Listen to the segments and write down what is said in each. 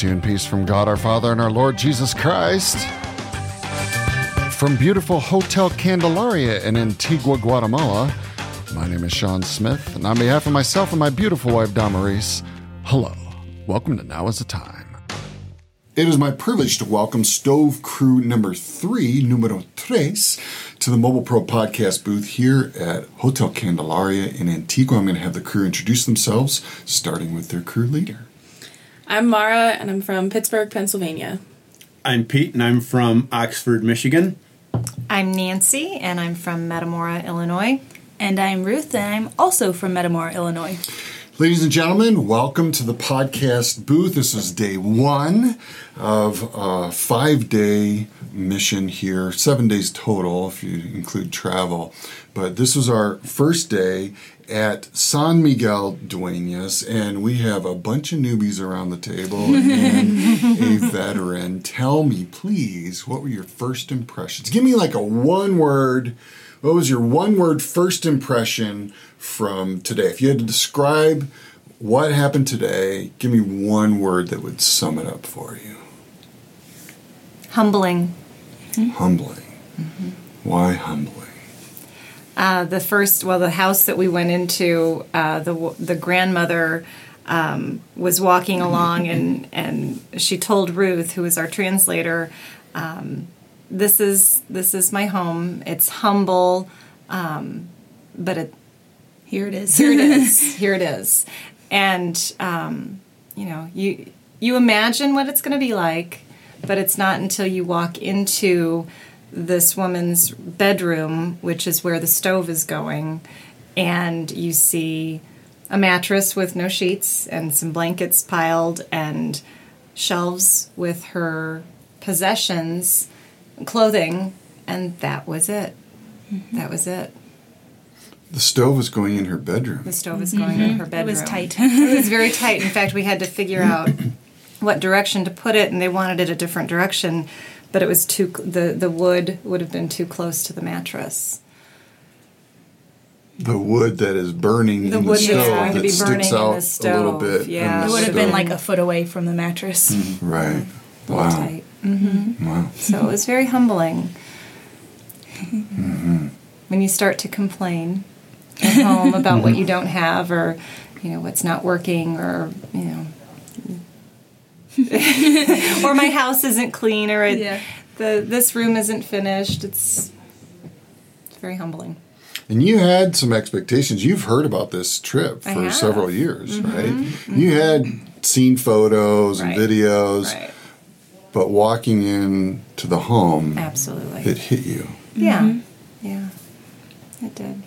to you in peace from God our Father and our Lord Jesus Christ. From beautiful Hotel Candelaria in Antigua, Guatemala, my name is Sean Smith, and on behalf of myself and my beautiful wife, Damaris, hello. Welcome to Now is the Time. It is my privilege to welcome Stove Crew number three, numero tres, to the Mobile Pro podcast booth here at Hotel Candelaria in Antigua. I'm going to have the crew introduce themselves, starting with their crew leader. I'm Mara, and I'm from Pittsburgh, Pennsylvania. I'm Pete, and I'm from Oxford, Michigan. I'm Nancy, and I'm from Metamora, Illinois. And I'm Ruth, and I'm also from Metamora, Illinois. Ladies and gentlemen, welcome to the podcast booth. This is day one of a five day mission here, seven days total if you include travel. But this was our first day at San Miguel Duenas, and we have a bunch of newbies around the table and a veteran. Tell me, please, what were your first impressions? Give me like a one word. What was your one word first impression from today? If you had to describe what happened today, give me one word that would sum it up for you. Humbling. Humbling. Mm-hmm. Why humbling? Uh, the first, well, the house that we went into, uh, the the grandmother um, was walking along, and and she told Ruth, who was our translator, um, "This is this is my home. It's humble, um, but it Here it is. here it is. here it is." And um, you know, you you imagine what it's going to be like, but it's not until you walk into this woman's bedroom, which is where the stove is going, and you see a mattress with no sheets and some blankets piled and shelves with her possessions, clothing, and that was it. Mm-hmm. That was it. The stove was going in her bedroom. The stove is going in mm-hmm. her bedroom. It was tight. it was very tight. In fact, we had to figure out what direction to put it, and they wanted it a different direction, but it was too the the wood would have been too close to the mattress. The wood that is burning The in wood the that's stove going to that be sticks burning in out the a little stove, bit. in yeah. the It would have been like a foot away from the mattress. right. A little Wow. tight. Wow. So it was very humbling. Mm-hmm. When you start to complain at home about what you don't have, or you know what's not working, or you know, or my house isn't clean, or it, Yeah. the this room isn't finished. It's it's very humbling. And you had some expectations. You've heard about this trip for several years, mm-hmm. right? Mm-hmm. You had seen photos and Right. videos, Right. but walking in to the home, Absolutely. it hit you. yeah. Mm-hmm. Yeah. It did.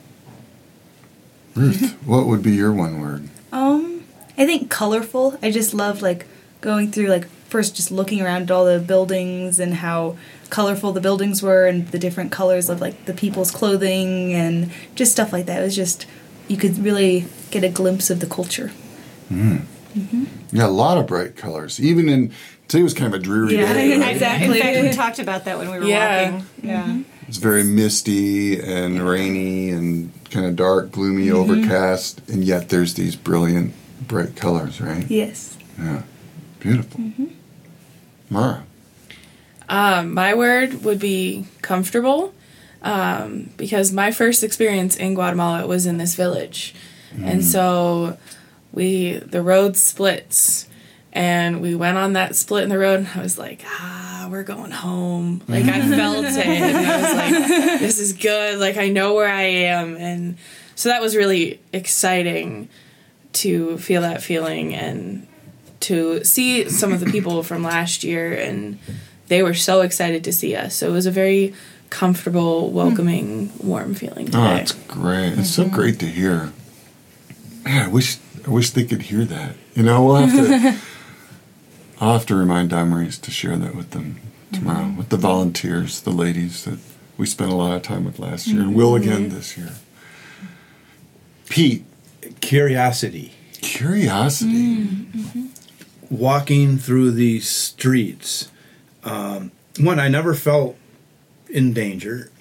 Ruth, what would be your one word? Um, I think colorful. I just love like going through like first just looking around at all the buildings and how colorful the buildings were and the different colors of like the people's clothing and just stuff like that. It was just you could really get a glimpse of the culture. Mm. Mm-hmm. Yeah, a lot of bright colors. Even in today was kind of a dreary Yeah, day. right? exactly. In fact, we talked about that when we were Yeah. walking. Mm-hmm. Yeah. It's very misty and rainy and kind of dark, gloomy, mm-hmm. overcast, and yet there's these brilliant, bright colors, right? Yes. Yeah, beautiful. Mara, Um, my word would be comfortable um, because my first experience in Guatemala was in this village. And so we, the road splits and we went on that split in the road and I was like, ah, we're going home. Like I felt it. And I was like, this is good. Like I know where I am. And so that was really exciting to feel that feeling and to see some of the people from last year and they were so excited to see us. So it was a very comfortable, hmm. welcoming, warm feeling oh, today. oh, that's great. It's so great to hear. Man, I wish I wish they could hear that. You know, we'll have to. I'll have to remind Damaris to share that with them tomorrow, mm-hmm. with the volunteers, the ladies that we spent a lot of time with last year, and mm-hmm. will again this year. Pete, Curiosity. curiosity. Mm-hmm. Walking through these streets. Um, one, I never felt in danger.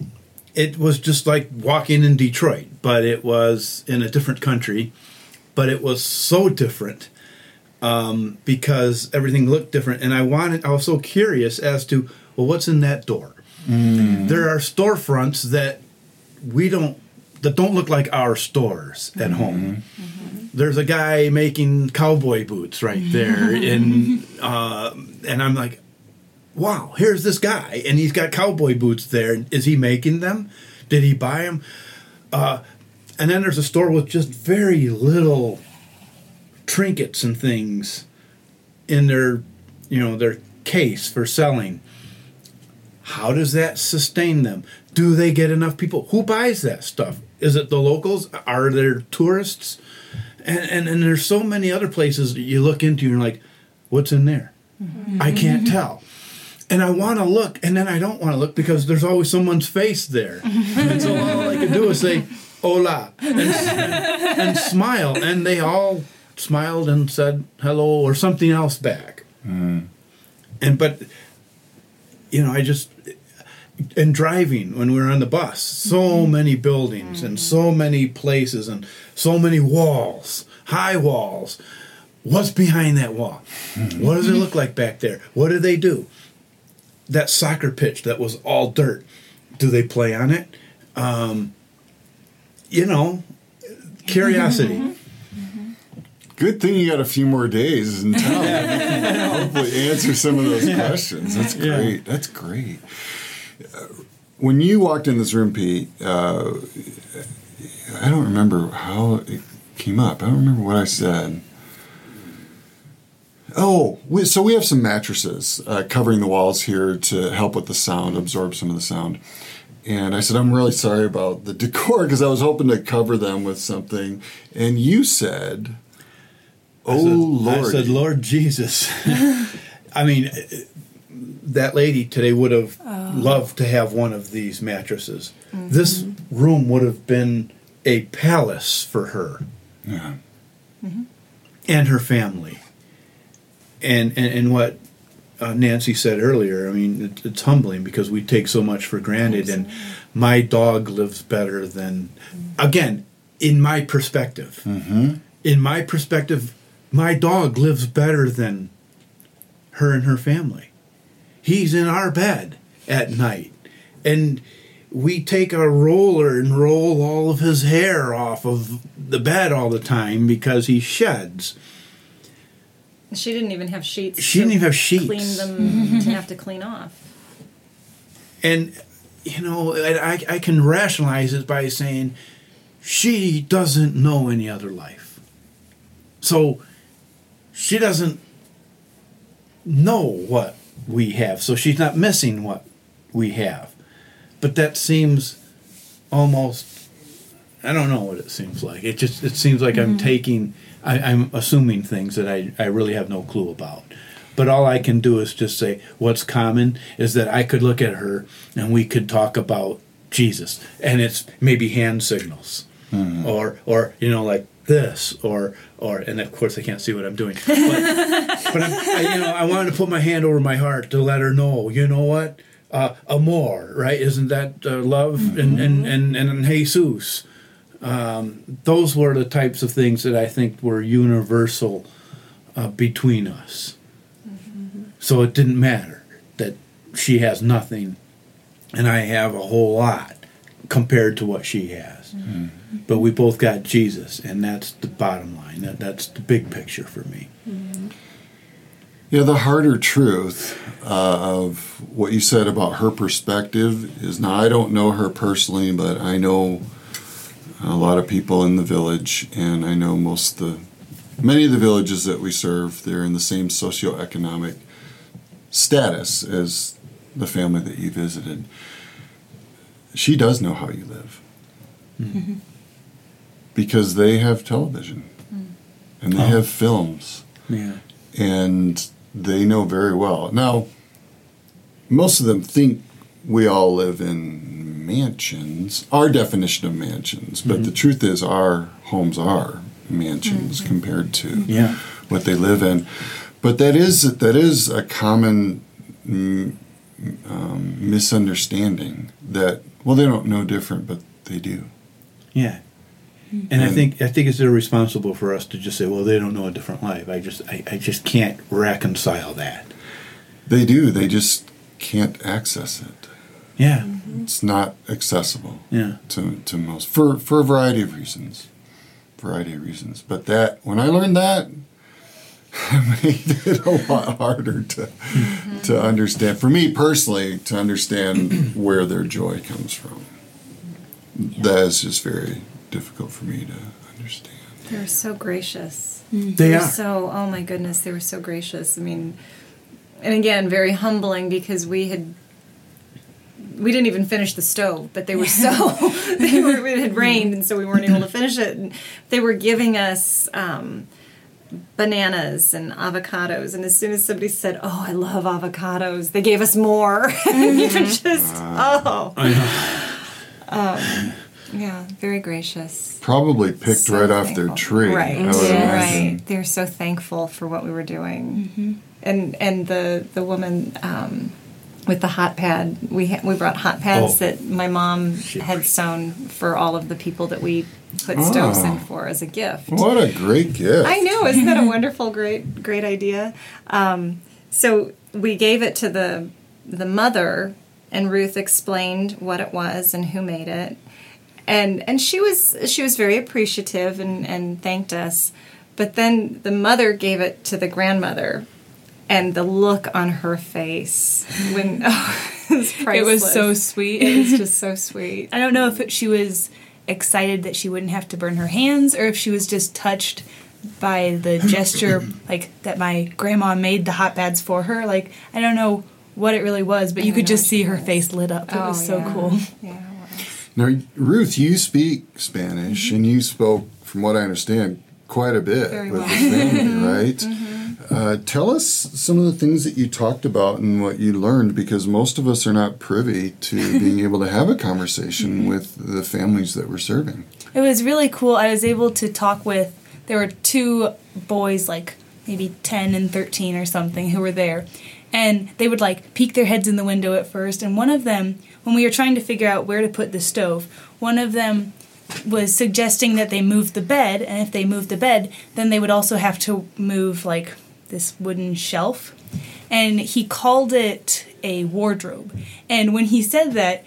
It was just like walking in Detroit, but it was in a different country. But it was so different. um, because everything looked different, and I wanted. I was so curious as to well, what's in that door. There are storefronts that we don't that don't look like our stores at home. There's a guy making cowboy boots right there, and uh, and I'm like, wow, here's this guy, and he's got cowboy boots there. Is he making them? Did he buy them? Uh, and then there's a store with just very little trinkets and things in their, you know, their case for selling. How does that sustain them? Do they get enough people? Who buys that stuff? Is it the locals? Are there tourists? And, and, and there's so many other places that you look into and you're like, what's in there? I can't tell. And I want to look, and then I don't want to look because there's always someone's face there. and so all I can do is say, hola, and, and smile. And they all smiled and said hello or something else back. Mm. And, but, you know, I just, and driving when we were on the bus, so mm-hmm. many buildings and so many places and so many walls, high walls. What's behind that wall? What does it look like back there? What do they do? That soccer pitch that was all dirt, do they play on it? Um, you know, curiosity. Good thing you got a few more days in town. You can hopefully answer some of those questions. That's Yeah. great. That's great. Uh, when you walked in this room, Pete, uh, I don't remember how it came up. I don't remember what I said. Oh, we, so we have some mattresses uh, covering the walls here to help with the sound, absorb some of the sound. And I said, I'm really sorry about the decor because I was hoping to cover them with something. And you said, Oh, I said, Lord. I said, Lord Jesus. I mean, that lady today would have loved to have one of these mattresses. This room would have been a palace for her Yeah. and her family. And and, and what uh, Nancy said earlier, I mean, it, it's humbling because we take so much for granted. And my dog lives better than, again, in my perspective. In my perspective, my dog lives better than her and her family. He's in our bed at night. And we take a roller and roll all of his hair off of the bed all the time because he sheds. She didn't even have sheets. She didn't even have sheets. Clean them to have to clean off. And, you know, I, I can rationalize it by saying she doesn't know any other life. So she doesn't know what we have. So she's not missing what we have. But that seems almost, I don't know what it seems like. It just, it seems like I'm mm-hmm. taking, I, I'm assuming things that I, I really have no clue about. But all I can do is just say what's common is that I could look at her and we could talk about Jesus, and it's maybe hand signals, hmm. or or you know like this, or or and of course I can't see what I'm doing, but, but I'm, I, you know I wanted to put my hand over my heart to let her know, you know what, uh, amor, right? Isn't that uh, love and, and and and Jesus? Um, those were the types of things that I think were universal uh, between us. So it didn't matter that she has nothing and I have a whole lot compared to what she has. But we both got Jesus, and that's the bottom line. That, that's the big picture for me. Yeah, the harder truth uh, of what you said about her perspective is now I don't know her personally, but I know a lot of people in the village, and I know most of the many of the villages that we serve. They're in the same socioeconomic status as the family that you visited. She does know how you live because they have television and they Oh. have films Yeah. and they know very well. Now, most of them think we all live in mansions, our definition of mansions, but the truth is, our homes are mansions compared to Yeah. what they live in. But that is that is a common mm, um, misunderstanding that well, they don't know different, but they do. Yeah. And I mm. think I think it's irresponsible for us to just say, "Well, they don't know a different life." I just I, I just can't reconcile that. They do. They just can't access it. Yeah, mm-hmm. It's not accessible yeah. to, to most for for a variety of reasons. Variety of reasons. But that when I learned that it made it a lot harder to mm-hmm. to understand for me personally to understand where their joy comes from. That is just very difficult for me to understand. They were so gracious. They were are. so oh my goodness, they were so gracious. I mean, and again, very humbling because we had we didn't even finish the stove, but they were so they were it had rained and so we weren't able to finish it. And they were giving us um, bananas and avocados, and as soon as somebody said, "Oh, I love avocados," they gave us more. and you were just oh, um, yeah, very gracious. Probably picked So right off their tree. Right, I would imagine. right. They're so thankful for what we were doing, and and the the woman um, with the hot pad. We ha- we brought hot pads Oh. that my mom had sewn for all of the people that we put stoves Oh. in for as a gift. What a great gift. I know, isn't that a wonderful, great, great idea? Um, so we gave it to the the mother, and Ruth explained what it was and who made it, and and she was she was very appreciative and and thanked us, but then the mother gave it to the grandmother, and the look on her face when oh, it was It was so sweet. It was just so sweet. I don't know if it, she was excited that she wouldn't have to burn her hands or if she was just touched by the gesture like that my grandma made the hot pads for her. Like I don't know what it really was, but you could just see her mean. face lit up. It oh, was so Oh, yeah. cool. Yeah. Now, Ruth, you speak Spanish, Mm-hmm. and you spoke, from what I understand, quite a bit Very with well. Mm-hmm. the family, right? Uh, tell us some of the things that you talked about and what you learned, because most of us are not privy to being able to have a Mm-hmm. conversation with the families that we're serving. It was really cool. I was able to talk with there were two boys like maybe 10 and 13 or something who were there. And they would like peek their heads in the window at first. And one of them when we were trying to figure out where to put the stove, one of them was suggesting that they move the bed. And if they moved the bed, then they would also have to move like this wooden shelf. And he called it a wardrobe. And when he said that,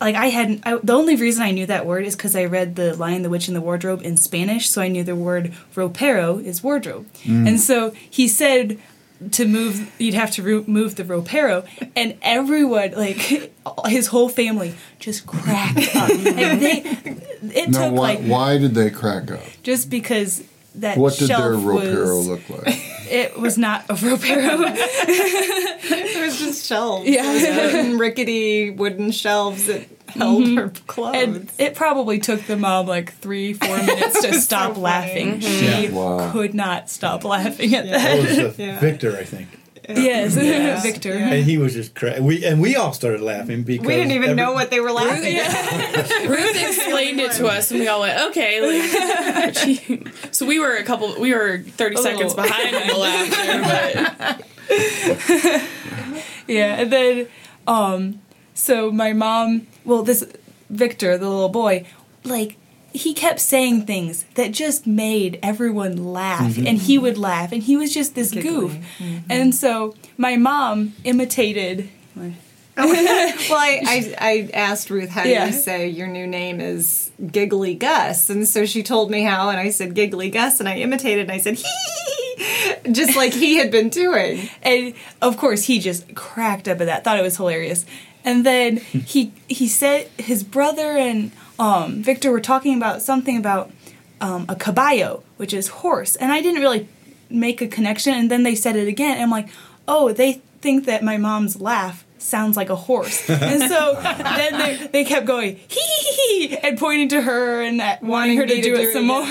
like I hadn't I, the only reason I knew that word is because I read the Lion, the Witch, and the Wardrobe in Spanish, so I knew the word ropero is wardrobe, mm. and so he said to move you'd have to ro- move the ropero, and everyone like his whole family just cracked up. Like, they, it Now, took why, like why did they crack up? just because that What did shelf their ropero was, look like? It was not a ropero. it was just shelves. Yeah. There was wooden, rickety wooden shelves that held her clothes. And it probably took the mom like three, four minutes to stop funny. laughing. She Yeah. Wow. could not stop laughing at That that. was uh, Yeah. Victor, I think. Yes, Yeah. Victor. And he was just cra- we and we all started laughing because we didn't even every- know what they were laughing at. Ruth explained it to us, and we all went, "Okay." Like, so we were a couple. We were thirty A seconds little. behind in the laughter, but Yeah, and then um so my mom, well this Victor, the little boy, like he kept saying things that just made everyone laugh mm-hmm. and he would laugh and he was just this goof. Mm-hmm. And so my mom imitated oh. well, I, I, I asked Ruth, how do Yeah. you say your new name is Giggly Gus? And so she told me how, and I said Giggly Gus, and I imitated, and I said, hee, just like he had been doing. and of course he just cracked up at that thought it was hilarious and then he he said his brother and um, victor were talking about something about um, a caballo which is horse. And i didn't really make a connection. And then they said it again. And i'm like oh they think that my mom's laugh sounds like a horse. And so then they, they kept going hee hee hee and pointing to her and uh, wanting her to me do it some more.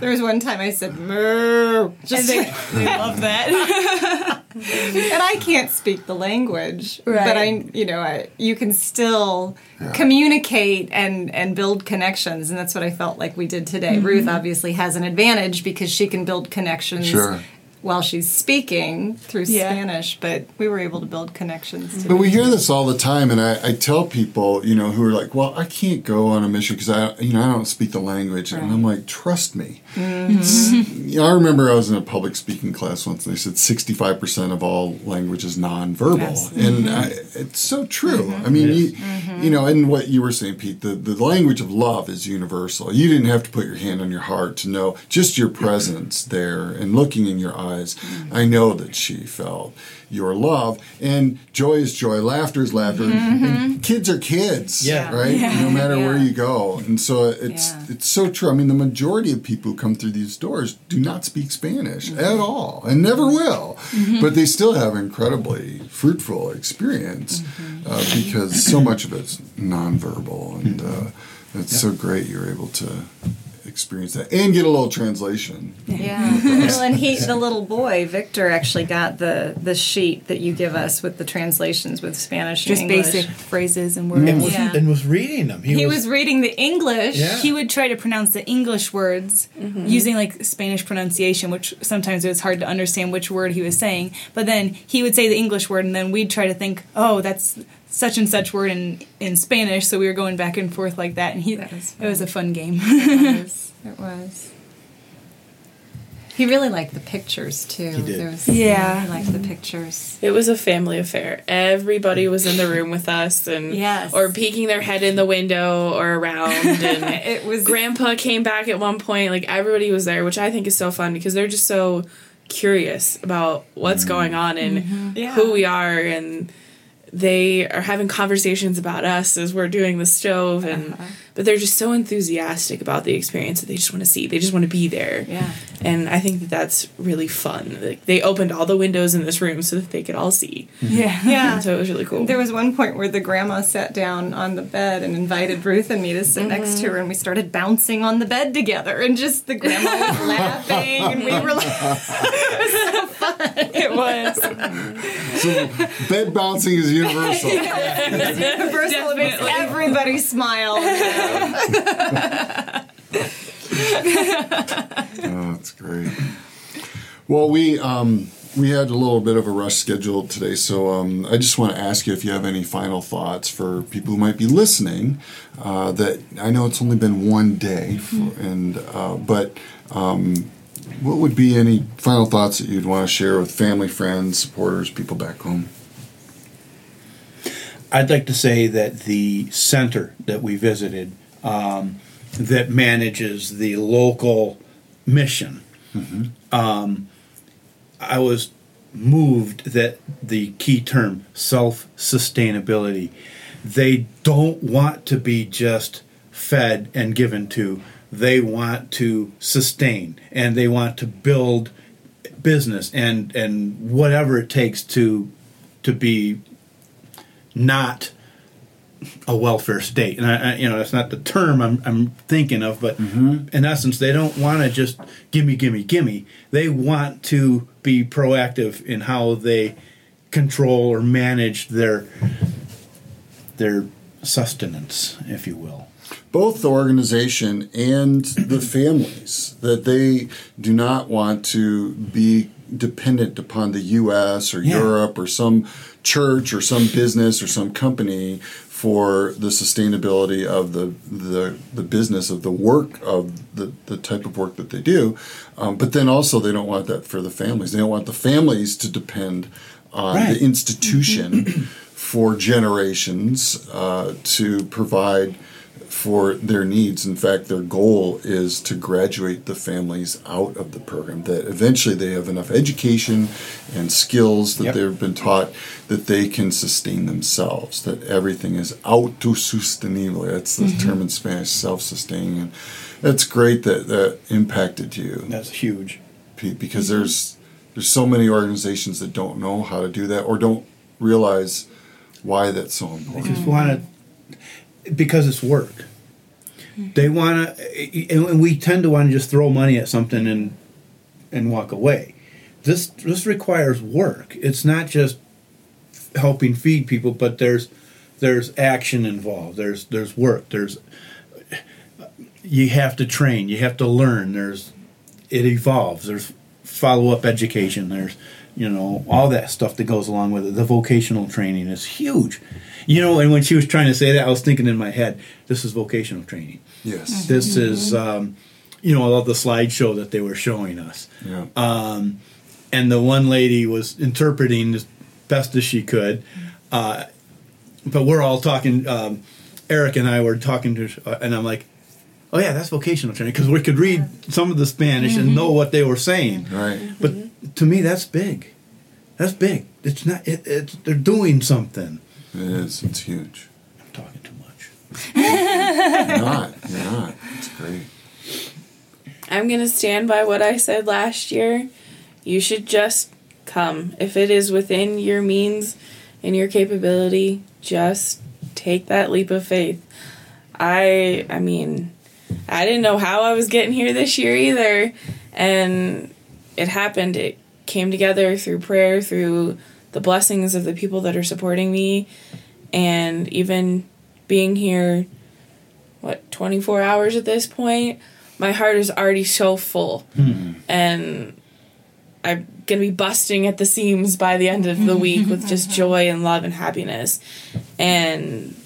There was one time I said, moo, just they, they love that and I can't speak the language, Right. but I, you know, I, you can still communicate and and build connections, and that's what I felt like we did today. Mm-hmm. Ruth obviously has an advantage because she can build connections Sure. While she's speaking through Yeah. Spanish, but we were able to build connections. To But we hear this all the time, and I, I tell people, you know, who are like, "Well, I can't go on a mission because I, you know, I don't speak the language," and I'm like, "Trust me." Mm-hmm. It's- you know, I remember I was in a public speaking class once, and they said 65 percent of all language is nonverbal, Yes. and mm-hmm. I, it's so true. Mm-hmm. I mean, you, you know, and what you were saying, Pete, the the language of love is universal. You didn't have to put your hand on your heart to know just your presence there and looking in your eyes. I know that she felt your love, and joy is joy, laughter is laughter. and mm-hmm. kids are kids, Yeah. right? No matter where you go, and so it's Yeah. it's so true. I mean, the majority of people who come through these doors do not speak Spanish mm-hmm. at all, and never mm-hmm. will. But they still have incredibly fruitful experience uh, because so much of it's nonverbal, and uh, it's so great you're able to experience that and get a little translation. Yeah. well, and he, the little boy, Victor, actually got the the sheet that you give us with the translations with Spanish Just and English. basic phrases and and words. was, Yeah. and was reading them. He was reading the English. Yeah. He would try to pronounce the English words mm-hmm. using like Spanish pronunciation, which sometimes it was hard to understand which word he was saying. But then he would say the English word, and then we'd try to think, oh, that's such and such word in in Spanish. So we were going back and forth like that, and he That was it was a fun game. It was. It was. He really liked the pictures too. He did. There was, Yeah. he liked the pictures. It was a family affair. Everybody was in the room with us and Yes. or peeking their head in the window or around and It was grandpa came back at one point like everybody was there which I think is so fun because they're just so curious about what's mm-hmm. going on and mm-hmm. Yeah. who we are and they are having conversations about us as we're doing the stove and uh-huh. but they're just so enthusiastic about the experience that they just want to see. They just want to be there. Yeah. and i think that that's really fun. Like they opened all the windows in this room so that they could all see. Mm-hmm. Yeah. Yeah. and so it was really cool. There was one point where the grandma sat down on the bed and invited Ruth and me to sit next to her, mm-hmm. and we started bouncing on the bed together, and just the grandma was laughing, and we were like, it was So bed bouncing is universal. universal, it makes everybody smile. Oh, that's great. Well, we um, we had a little bit of a rush schedule today, so um, I just want to ask you if you have any final thoughts for people who might be listening. Uh, that I know it's only been one day, for, and uh, but um, what would be any final thoughts that you'd want to share with family, friends, supporters, people back home? I'd like to say that the center that we visited, um, that manages the local mission, um, I was moved that the key term self sustainability. They don't want to be just fed and given to. They want to sustain and they want to build business and and whatever it takes to to be not a welfare state. And I, I you know, that's not the term I'm, I'm thinking of, but mm-hmm. in essence, they don't want to just gimme, gimme, gimme. They want to be proactive in how they control or manage their their sustenance, if you will. Both the organization and the families that they do not want to be dependent upon the US or Yeah. Europe or some church or some business or some company for the sustainability of the the, the business of the work of the, the type of work that they do um, but then also they don't want that for the families they don't want the families to depend on Right. the institution for generations uh, to provide for their needs. In fact, their goal is to graduate the families out of the program, that eventually they have enough education and skills that Yep. they've been taught that they can sustain themselves, that everything is autosostenible. That's the mm-hmm. term in Spanish, self sustaining. And that's great that that impacted you. That's huge. Pete, because there's there's so many organizations that don't know how to do that or don't realize why that's so They important. just want to, because it's work. They want to, and we tend to want to just throw money at something and and walk away. This this requires work. It's not just helping feed people, but there's there's action involved. There's there's work. There's you have to train. You have to learn. There's it evolves. There's follow up education. There's you know all that stuff that goes along with it. The vocational training is huge. You know, and when she was trying to say that, I was thinking in my head, this is vocational training. Yes. This is, um, you know, I love the slideshow that they were showing us. Yeah. Um, and the one lady was interpreting as best as she could. Uh, but we're all talking, um, Eric and I were talking to, uh, and I'm like, oh yeah, that's vocational training because we could read some of the Spanish and know what they were saying. Right. But to me, that's big. That's big. It's not. It, it's they're doing something. It is. It's huge. I'm talking too much. You're not. You're not. It's great. I'm going to stand by what I said last year. You should just come. If it is within your means and your capability, just take that leap of faith. I I mean, I didn't know how I was getting here this year either, and it happened. It came together through prayer, through the blessings of the people that are supporting me, and even being here what 24 hours at this point my heart is already so full. Hmm. And i'm gonna be busting at the seams by the end of the week with just joy and love and happiness. And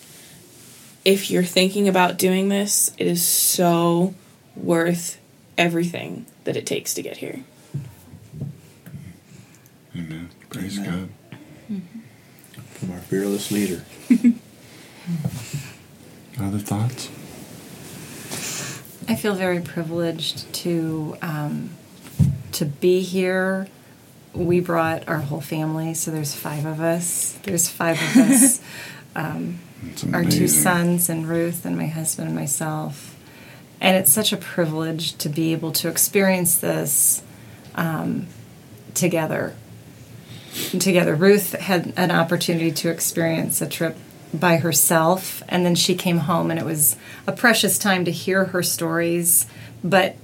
if you're thinking about doing this it is so worth everything that it takes to get here Amen. Praise Amen. God. From our fearless leader. Other thoughts? I feel very privileged to um, to be here. We brought our whole family, so there's five of us. There's five of us. Um, our two sons and Ruth and my husband and myself. And it's such a privilege to be able to experience this um, together. Together, Ruth had an opportunity to experience a trip by herself, and then she came home, and it was a precious time to hear her stories. But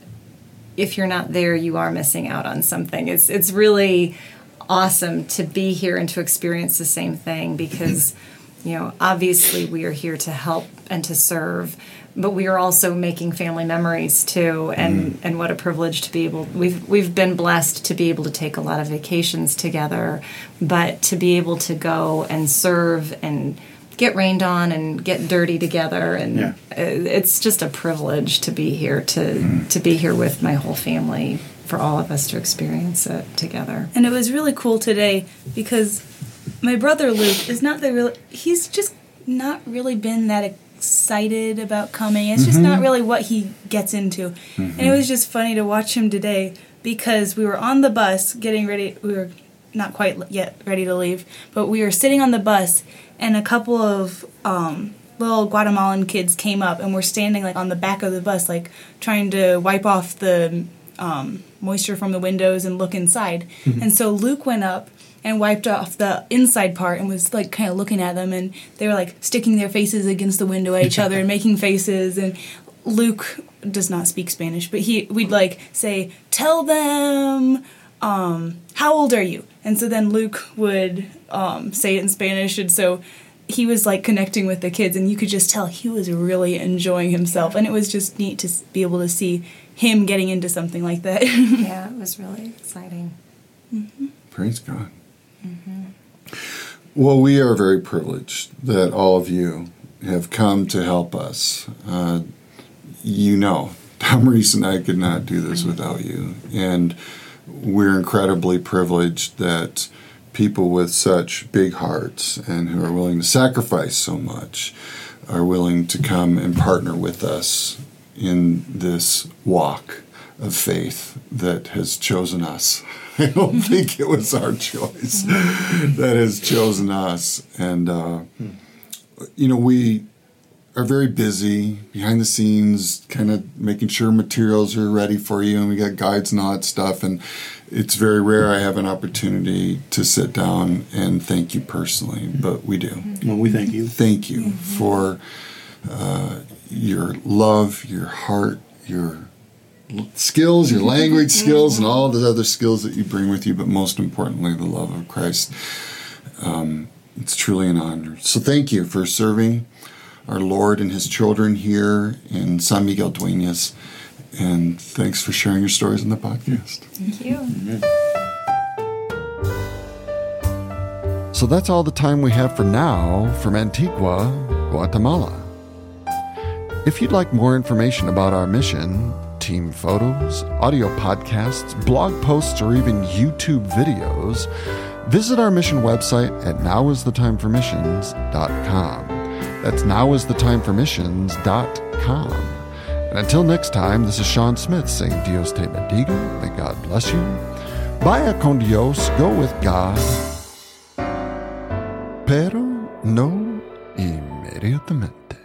if you're not there, you are missing out on something. It's it's really awesome to be here and to experience the same thing because you know obviously we are here to help and to serve but we are also making family memories too and and what a privilege to be able we've we've been blessed to be able to take a lot of vacations together but to be able to go and serve and get rained on and get dirty together and Yeah. uh, it's just a privilege to be here to to be here with my whole family for all of us to experience it together And it was really cool today because my brother Luke is not the real. He's just not really been that excited about coming. It's just not really what he gets into. And it was just funny to watch him today because we were on the bus getting ready. We were not quite yet ready to leave, but we were sitting on the bus, and a couple of um, little Guatemalan kids came up and were standing like on the back of the bus, like trying to wipe off the um, moisture from the windows and look inside. And so Luke went up and wiped off the inside part and was like kind of looking at them, and they were like sticking their faces against the window at each other and making faces. And Luke does not speak Spanish, but he we'd like say, "Tell them." um, how old are you? And so then Luke would um, say it in Spanish, and so he was like connecting with the kids, and you could just tell he was really enjoying himself, and it was just neat to be able to see him getting into something like that. yeah it was really exciting Praise God. Well, we are very privileged that all of you have come to help us. Uh, you know, Damaris and I could not do this without you. And we're incredibly privileged that people with such big hearts and who are willing to sacrifice so much are willing to come and partner with us in this walk of faith that has chosen us. I don't think it was our choice that has chosen us. And, uh, you know, we are very busy behind the scenes, kind of making sure materials are ready for you, and we got guides and all that stuff. And it's very rare I have an opportunity to sit down and thank you personally, but we do Well, we thank you. thank you for uh, your love, your heart, your l- skills, your language skills, and all the other skills that you bring with you, but most importantly, the love of Christ. Um, it's truly an honor. So thank you for serving our Lord and His children here in San Miguel Duenas. And thanks for sharing your stories in the podcast. Thank you. So that's all the time we have for now from Antigua, Guatemala. If you'd like more information about our mission, team photos, audio podcasts, blog posts, or even YouTube videos, visit our mission website at nowisthetime4missions.com. That's nowisthetime4missions.com. And until next time, this is Sean Smith saying Dios te bendiga, may God bless you. Vaya con Dios, go with God. Pero no inmediatamente.